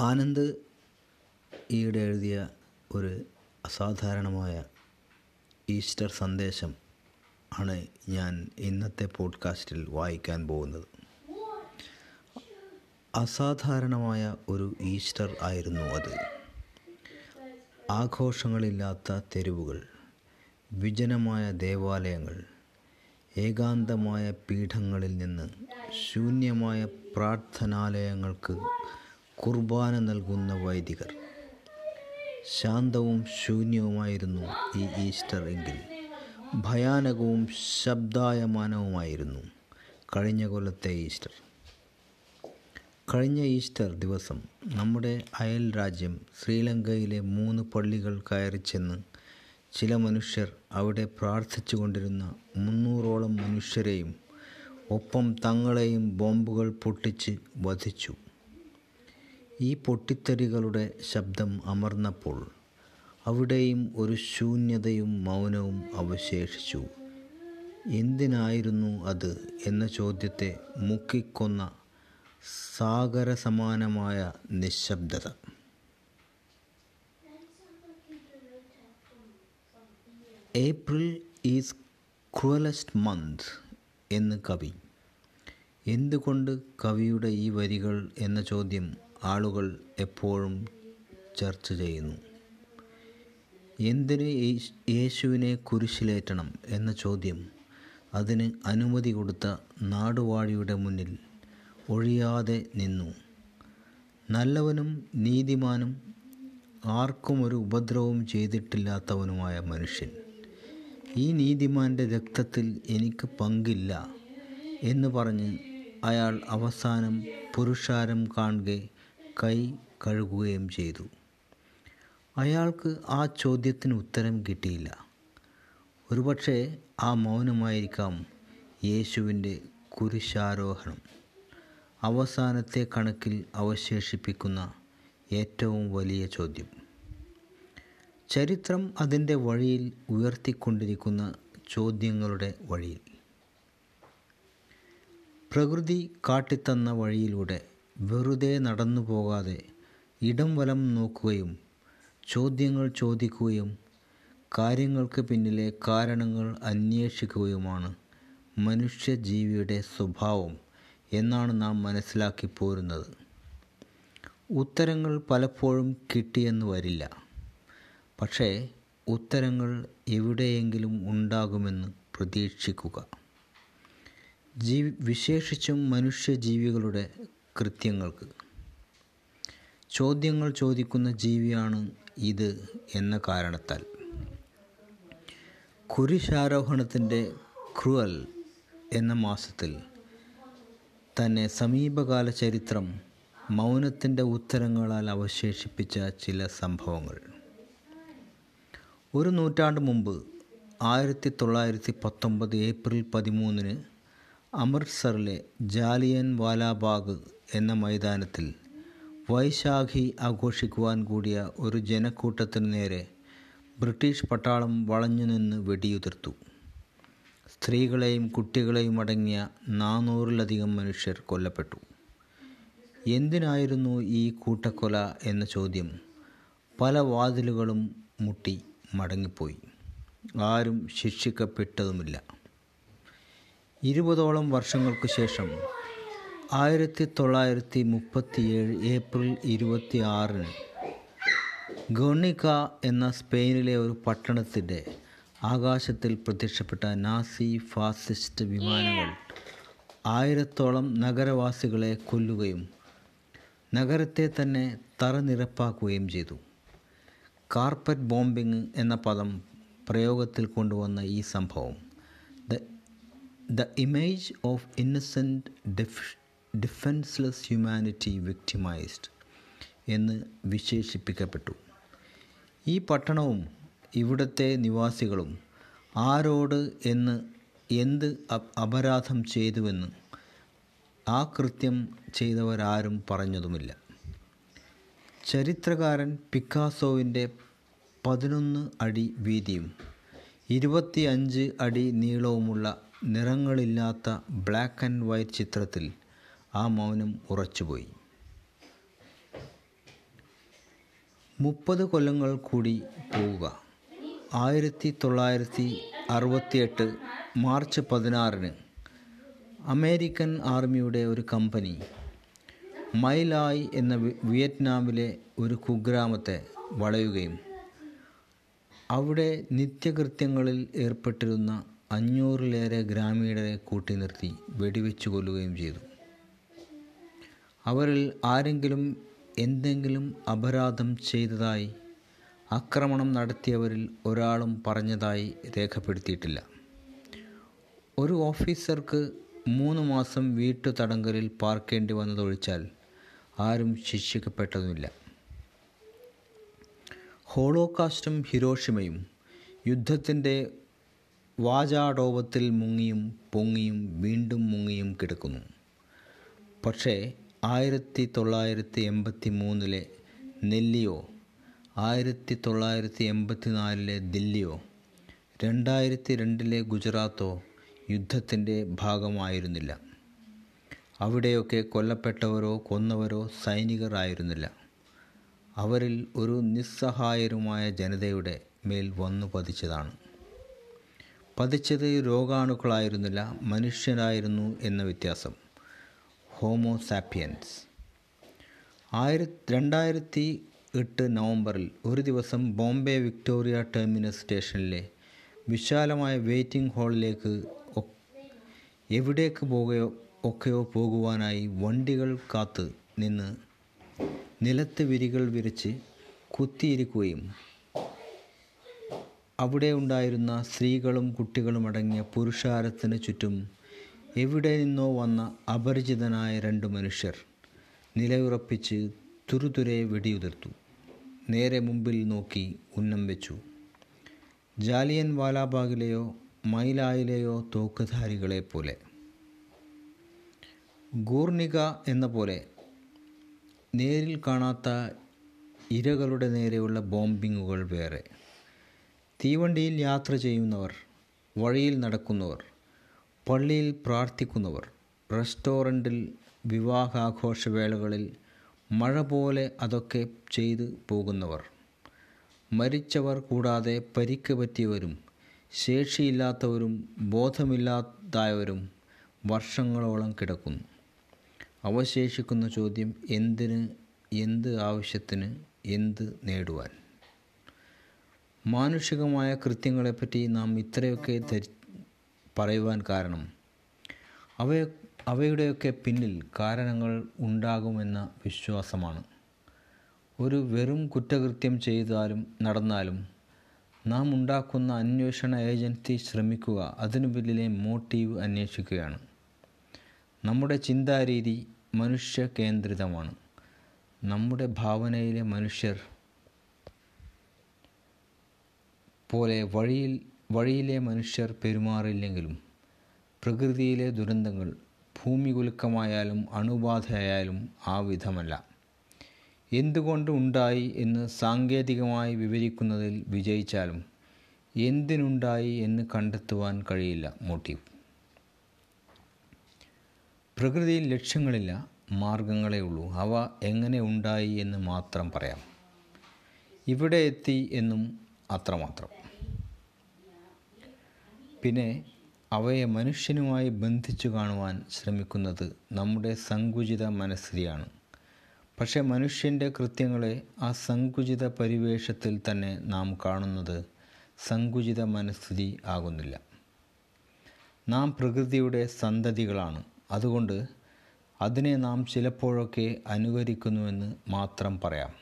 ആനന്ദ് ഈയിടെ എഴുതിയ ഒരു അസാധാരണമായ ഈസ്റ്റർ സന്ദേശം ആണ് ഞാൻ ഇന്നത്തെ പോഡ്കാസ്റ്റിൽ വായിക്കാൻ പോകുന്നത്. അസാധാരണമായ ഒരു ഈസ്റ്റർ ആയിരുന്നു അത്. ആഘോഷങ്ങളില്ലാത്ത തെരുവുകൾ വിജനമായ ദേവാലയങ്ങൾ ഏകാന്തമായ പീഠങ്ങളിൽ നിന്ന് ശൂന്യമായ പ്രാർത്ഥനാലയങ്ങൾക്ക് കുർബാന നൽകുന്ന വൈദികർ. ശാന്തവും ശൂന്യവുമായിരുന്നു ഈ ഈസ്റ്റർ എങ്കിൽ. ഭയാനകവും ശബ്ദായമാനവുമായിരുന്നു കഴിഞ്ഞ കൊല്ലത്തെ ഈസ്റ്റർ. കഴിഞ്ഞ ഈസ്റ്റർ ദിവസം നമ്മുടെ അയൽ രാജ്യം ശ്രീലങ്കയിലെ മൂന്ന് പള്ളികൾ കയറി ചെന്ന് ചില മനുഷ്യർ അവിടെ പ്രാർത്ഥിച്ചു കൊണ്ടിരുന്ന മുന്നൂറോളം മനുഷ്യരെയും ഒപ്പം തങ്ങളെയും ബോംബുകൾ പൊട്ടിച്ച് വധിച്ചു. ഈ പൊട്ടിത്തെറികളുടെ ശബ്ദം അമർന്നപ്പോൾ അവിടെയും ഒരു ശൂന്യതയും മൗനവും അവശേഷിച്ചു. എന്തിനായിരുന്നു അത് എന്ന ചോദ്യത്തെ മുക്കിക്കൊന്ന സാഗരസമാനമായ നിശബ്ദത. ഏപ്രിൽ ഈസ് ക്രുവലസ്റ്റ് മന്ത് എന്ന് കവി. എന്തുകൊണ്ട് കവിയുടെ ഈ വരികൾ എന്ന ചോദ്യം ആളുകൾ എപ്പോഴും ചർച്ച ചെയ്യുന്നു. എന്തിന് യേശുവിനെ കുരിശിലേറ്റണം എന്ന ചോദ്യം അതിന് അനുമതി കൊടുത്ത നാടുവാഴിയുടെ മുന്നിൽ ഒഴിയാതെ നിന്നു. നല്ലവനും നീതിമാനും ആർക്കും ഒരു ഉപദ്രവവും ചെയ്തിട്ടില്ലാത്തവനുമായ മനുഷ്യൻ. ഈ നീതിമാന്റെ രക്തത്തിൽ എനിക്ക് പങ്കില്ല എന്ന് പറഞ്ഞ് അയാൾ അവസാനം പുരുഷാരം കാണുക കൈ കഴുകുകയും ചെയ്തു. അയാൾക്ക് ആ ചോദ്യത്തിന് ഉത്തരം കിട്ടിയില്ല. ഒരുപക്ഷെ ആ മൗനമായിരിക്കാം യേശുവിന്റെ കുരിശാരോഹണം. അവസാനത്തെ കണക്കിൽ അവശേഷിപ്പിക്കുന്ന ഏറ്റവും വലിയ ചോദ്യം. ചരിത്രം അതിന്റെ വഴിയിൽ ഉയർത്തിക്കൊണ്ടിരിക്കുന്ന ചോദ്യങ്ങളുടെ വഴിയിൽ. പ്രകൃതി കാട്ടിത്തന്ന വഴിയിലൂടെ വെറുതെ നടന്നു പോകാതെ ഇടം വലം നോക്കുകയും ചോദ്യങ്ങൾ ചോദിക്കുകയും കാര്യങ്ങൾക്ക് പിന്നിലെ കാരണങ്ങൾ അന്വേഷിക്കുകയുമാണ് മനുഷ്യജീവിയുടെ സ്വഭാവം എന്നാണ് നാം മനസ്സിലാക്കി പോരുന്നത്. ഉത്തരങ്ങൾ പലപ്പോഴും കിട്ടിയെന്ന് വരില്ല. പക്ഷേ ഉത്തരങ്ങൾ എവിടെയെങ്കിലും ഉണ്ടാകുമെന്ന് പ്രതീക്ഷിക്കുക. ജീവി വിശേഷിച്ചും മനുഷ്യജീവികളുടെ കൃത്യങ്ങൾക്ക്. ചോദ്യങ്ങൾ ചോദിക്കുന്ന ജീവിയാണ് ഇത് എന്ന കാരണത്താൽ. കുരിശാരോഹണത്തിന്റെ ക്രുവൽ എന്ന മാസത്തിൽ തന്നെ സമീപകാല ചരിത്രം മൗനത്തിന്റെ ഉത്തരങ്ങളാൽ അവശേഷിപ്പിച്ച ചില സംഭവങ്ങൾ. ഒരു നൂറ്റാണ്ട് മുമ്പ് ആയിരത്തി തൊള്ളായിരത്തി പത്തൊമ്പത് ഏപ്രിൽ പതിമൂന്നിന് അമൃത്സറിലെ ജാലിയൻ വാലാബാഗ് എന്ന മൈതാനത്തിൽ വൈശാഖി ആഘോഷിക്കുവാൻ കൂടിയ ഒരു ജനക്കൂട്ടത്തിന് നേരെ ബ്രിട്ടീഷ് പട്ടാളം വളഞ്ഞു നിന്ന് വെടിയുതിർത്തു. സ്ത്രീകളെയും കുട്ടികളെയും അടങ്ങിയ നാനൂറിലധികം മനുഷ്യർ കൊല്ലപ്പെട്ടു. എന്തിനായിരുന്നു ഈ കൂട്ടക്കൊല എന്ന ചോദ്യം പല വാതിലുകളും മുട്ടി മടങ്ങിപ്പോയി. ആരും ശിക്ഷിക്കപ്പെട്ടതുമില്ല. ഇരുപതോളം വർഷങ്ങൾക്ക് ശേഷം ആയിരത്തി തൊള്ളായിരത്തി മുപ്പത്തിയേഴ് ഏപ്രിൽ ഇരുപത്തി ആറിന് ഗോണിക്ക എന്ന സ്പെയിനിലെ ഒരു പട്ടണത്തിന്റെ ആകാശത്തിൽ പ്രത്യക്ഷപ്പെട്ട നാസി ഫാസിസ്റ്റ് വിമാനങ്ങൾ ആയിരത്തോളം നഗരവാസികളെ കൊല്ലുകയും നഗരത്തെ തന്നെ തറനിരപ്പാക്കുകയും ചെയ്തു. കാർപ്പറ്റ് ബോംബിംഗ് എന്ന പദം പ്രയോഗത്തിൽ കൊണ്ടുവന്ന ഈ സംഭവം the image of innocent def defenceless humanity victimised എന്ന് വിശേഷിപ്പിക്കപ്പെട്ടു. ഈ പട്ടണവും ഇവിടുത്തെ നിവാസികളും ആരോട് എന്ന് എന്ത് അപരാധം ചെയ്തുവെന്ന് ആ കൃത്യം ചെയ്തവരാരും പറഞ്ഞതുമില്ല. ചരിത്രകാരൻ പിക്കാസോവിന്റെ പതിനൊന്ന് അടി വീതിയും ഇരുപത്തി അഞ്ച് അടി നീളവുമുള്ള നിറങ്ങളില്ലാത്ത ബ്ലാക്ക് ആൻഡ് വൈറ്റ് ചിത്രത്തിൽ ആ മൗനം ഉറച്ചുപോയി. മുപ്പത് കൊല്ലങ്ങൾ കൂടി പോവുക. ആയിരത്തി തൊള്ളായിരത്തി അറുപത്തിയെട്ട് മാർച്ച് പതിനാറിന് അമേരിക്കൻ ആർമിയുടെ ഒരു കമ്പനി മൈലായ് എന്ന വിയറ്റ്നാമിലെ ഒരു കുഗ്രാമത്തെ വളയുകയും അവിടെ നിത്യകൃത്യങ്ങളിൽ ഏർപ്പെട്ടിരുന്ന അഞ്ഞൂറിലേറെ ഗ്രാമീണരെ കൂട്ടി നിർത്തി വെടിവെച്ചു കൊല്ലുകയും ചെയ്തു. അവരിൽ ആരെങ്കിലും എന്തെങ്കിലും അപരാധം ചെയ്തതായി ആക്രമണം നടത്തിയവരിൽ ഒരാളും പറഞ്ഞതായി രേഖപ്പെടുത്തിയിട്ടില്ല. ഒരു ഓഫീസർക്ക് മൂന്ന് മാസം വീട്ടു തടങ്കലിൽ പാർക്കേണ്ടി വന്നതൊഴിച്ചാൽ ആരും ശിക്ഷിക്കപ്പെട്ടതുമില്ല. ഹോളോകാസ്റ്റും ഹിരോഷിമയും യുദ്ധത്തിന്റെ വാചാടോപത്തിൽ മുങ്ങിയും പൊങ്ങിയും വീണ്ടും മുങ്ങിയും കിടക്കുന്നു. പക്ഷേ ആയിരത്തി തൊള്ളായിരത്തി എൺപത്തി മൂന്നിലെ നെല്ലിയോ ആയിരത്തി തൊള്ളായിരത്തി എൺപത്തി നാലിലെ ദില്ലിയോ രണ്ടായിരത്തി രണ്ടിലെ ഗുജറാത്തോ യുദ്ധത്തിന്റെ ഭാഗമായിരുന്നില്ല. അവിടെയൊക്കെ കൊല്ലപ്പെട്ടവരോ കൊന്നവരോ സൈനികർ ആയിരുന്നില്ല അവരിൽ ഒരു നിസ്സഹായരുമായ ജനതയുടെ മേൽ വന്നു പതിച്ചതാണ്. പതിച്ചത് രോഗാണുക്കളായിരുന്നില്ല മനുഷ്യരായിരുന്നു എന്ന വ്യത്യാസം. ഹോമോസാപ്പിയൻസ് ആയിരത്തി രണ്ടായിരത്തി എട്ട് നവംബറിൽ ഒരു ദിവസം ബോംബെ വിക്ടോറിയ ടെർമിനസ് സ്റ്റേഷനിലെ വിശാലമായ വെയിറ്റിംഗ് ഹാളിലേക്ക് എവിടേക്ക് പോകുകയോ ഒക്കെയോ പോകുവാനായി വണ്ടികൾ കാത്ത് നിന്ന് നിലത്ത് വിരികൾ വിരിച്ച് കുത്തിയിരിക്കുകയും അവിടെ ഉണ്ടായിരുന്ന സ്ത്രീകളും കുട്ടികളും അടങ്ങിയ പുരുഷാരത്തിന് ചുറ്റും എവിടെ നിന്നോ വന്ന അപരിചിതനായ രണ്ട് മനുഷ്യർ നിലയുറപ്പിച്ച് തുരുതുരെ വെടിയുതിർത്തു. നേരെ മുമ്പിൽ നോക്കി ഉന്നം വെച്ചു. ജാലിയൻ വാലാബാഗിലെയോ മൈലായിലെയോ തോക്കുധാരികളെ പോലെ. ഗൂർണിക എന്ന പോലെ നേരിൽ കാണാത്ത ഇരകളുടെ നേരെയുള്ള ബോംബിങ്ങുകൾ വേറെ. തീവണ്ടിയിൽ യാത്ര ചെയ്യുന്നവർ വഴിയിൽ നടക്കുന്നവർ പള്ളിയിൽ പ്രാർത്ഥിക്കുന്നവർ റെസ്റ്റോറന്റിൽ വിവാഹാഘോഷവേളകളിൽ മഴ പോലെ അതൊക്കെ ചെയ്തു പോകുന്നവർ. മരിച്ചവർ കൂടാതെ പരിക്ക് പറ്റിയവരും ശേഷിയില്ലാത്തവരും ബോധമില്ലാതായവരും വർഷങ്ങളോളം കിടക്കുന്നു അവശേഷിക്കുന്ന ചോദ്യം എന്തിന് എന്ത് ആവശ്യത്തിന് എന്ത് നേടുവാൻ? മാനുഷികമായ കൃത്യങ്ങളെപ്പറ്റി നാം ഇത്രയൊക്കെ ധരി പറയുവാൻ കാരണം. അവയെ അവയുടെയൊക്കെ പിന്നിൽ കാരണങ്ങൾ ഉണ്ടാകുമെന്ന വിശ്വാസമാണ്. ഒരു വെറും കുറ്റകൃത്യം ചെയ്താലും നടന്നാലും നാം ഉണ്ടാക്കുന്ന അന്വേഷണ ഏജൻസി ശ്രമിക്കുക അതിനു പിന്നിലെ മോട്ടീവ് അന്വേഷിക്കുകയാണ്. നമ്മുടെ ചിന്താരീതി മനുഷ്യ കേന്ദ്രിതമാണ് നമ്മുടെ ഭാവനയിലെ മനുഷ്യർ പോലെ വഴിയിൽ വഴിയിലെ മനുഷ്യർ പെരുമാറില്ലെങ്കിലും പ്രകൃതിയിലെ ദുരന്തങ്ങൾ ഭൂമി കുലുക്കമായാലും അണുബാധയായാലും ആ വിധമല്ല. എന്തുകൊണ്ട് ഉണ്ടായി എന്ന് സാങ്കേതികമായി വിവരിക്കുന്നതിൽ വിജയിച്ചാലും എന്തിനുണ്ടായി എന്ന് കണ്ടെത്തുവാൻ കഴിയില്ല മോട്ടീവ്. പ്രകൃതിയിൽ ലക്ഷ്യങ്ങളില്ല മാർഗങ്ങളേ ഉള്ളൂ. അവ എങ്ങനെ ഉണ്ടായി എന്ന് മാത്രം പറയാം. ഇവിടെ എത്തി എന്നും അത്രമാത്രം. പിന്നെ അവയെ മനുഷ്യനുമായി ബന്ധിച്ചു കാണുവാൻ ശ്രമിക്കുന്നത് നമ്മുടെ സങ്കുചിത മനസ്ഥിതിയാണ് പക്ഷേ മനുഷ്യന്റെ കൃത്യങ്ങളെ ആ സങ്കുചിത പരിവേഷത്തിൽ തന്നെ നാം കാണുന്നത് സങ്കുചിത മനസ്ഥിതി ആകുന്നില്ല. നാം പ്രകൃതിയുടെ സന്തതികളാണ്. അതുകൊണ്ട് അതിനെ നാം ചിലപ്പോഴൊക്കെ അനുകരിക്കുന്നുവെന്ന് മാത്രം പറയാം.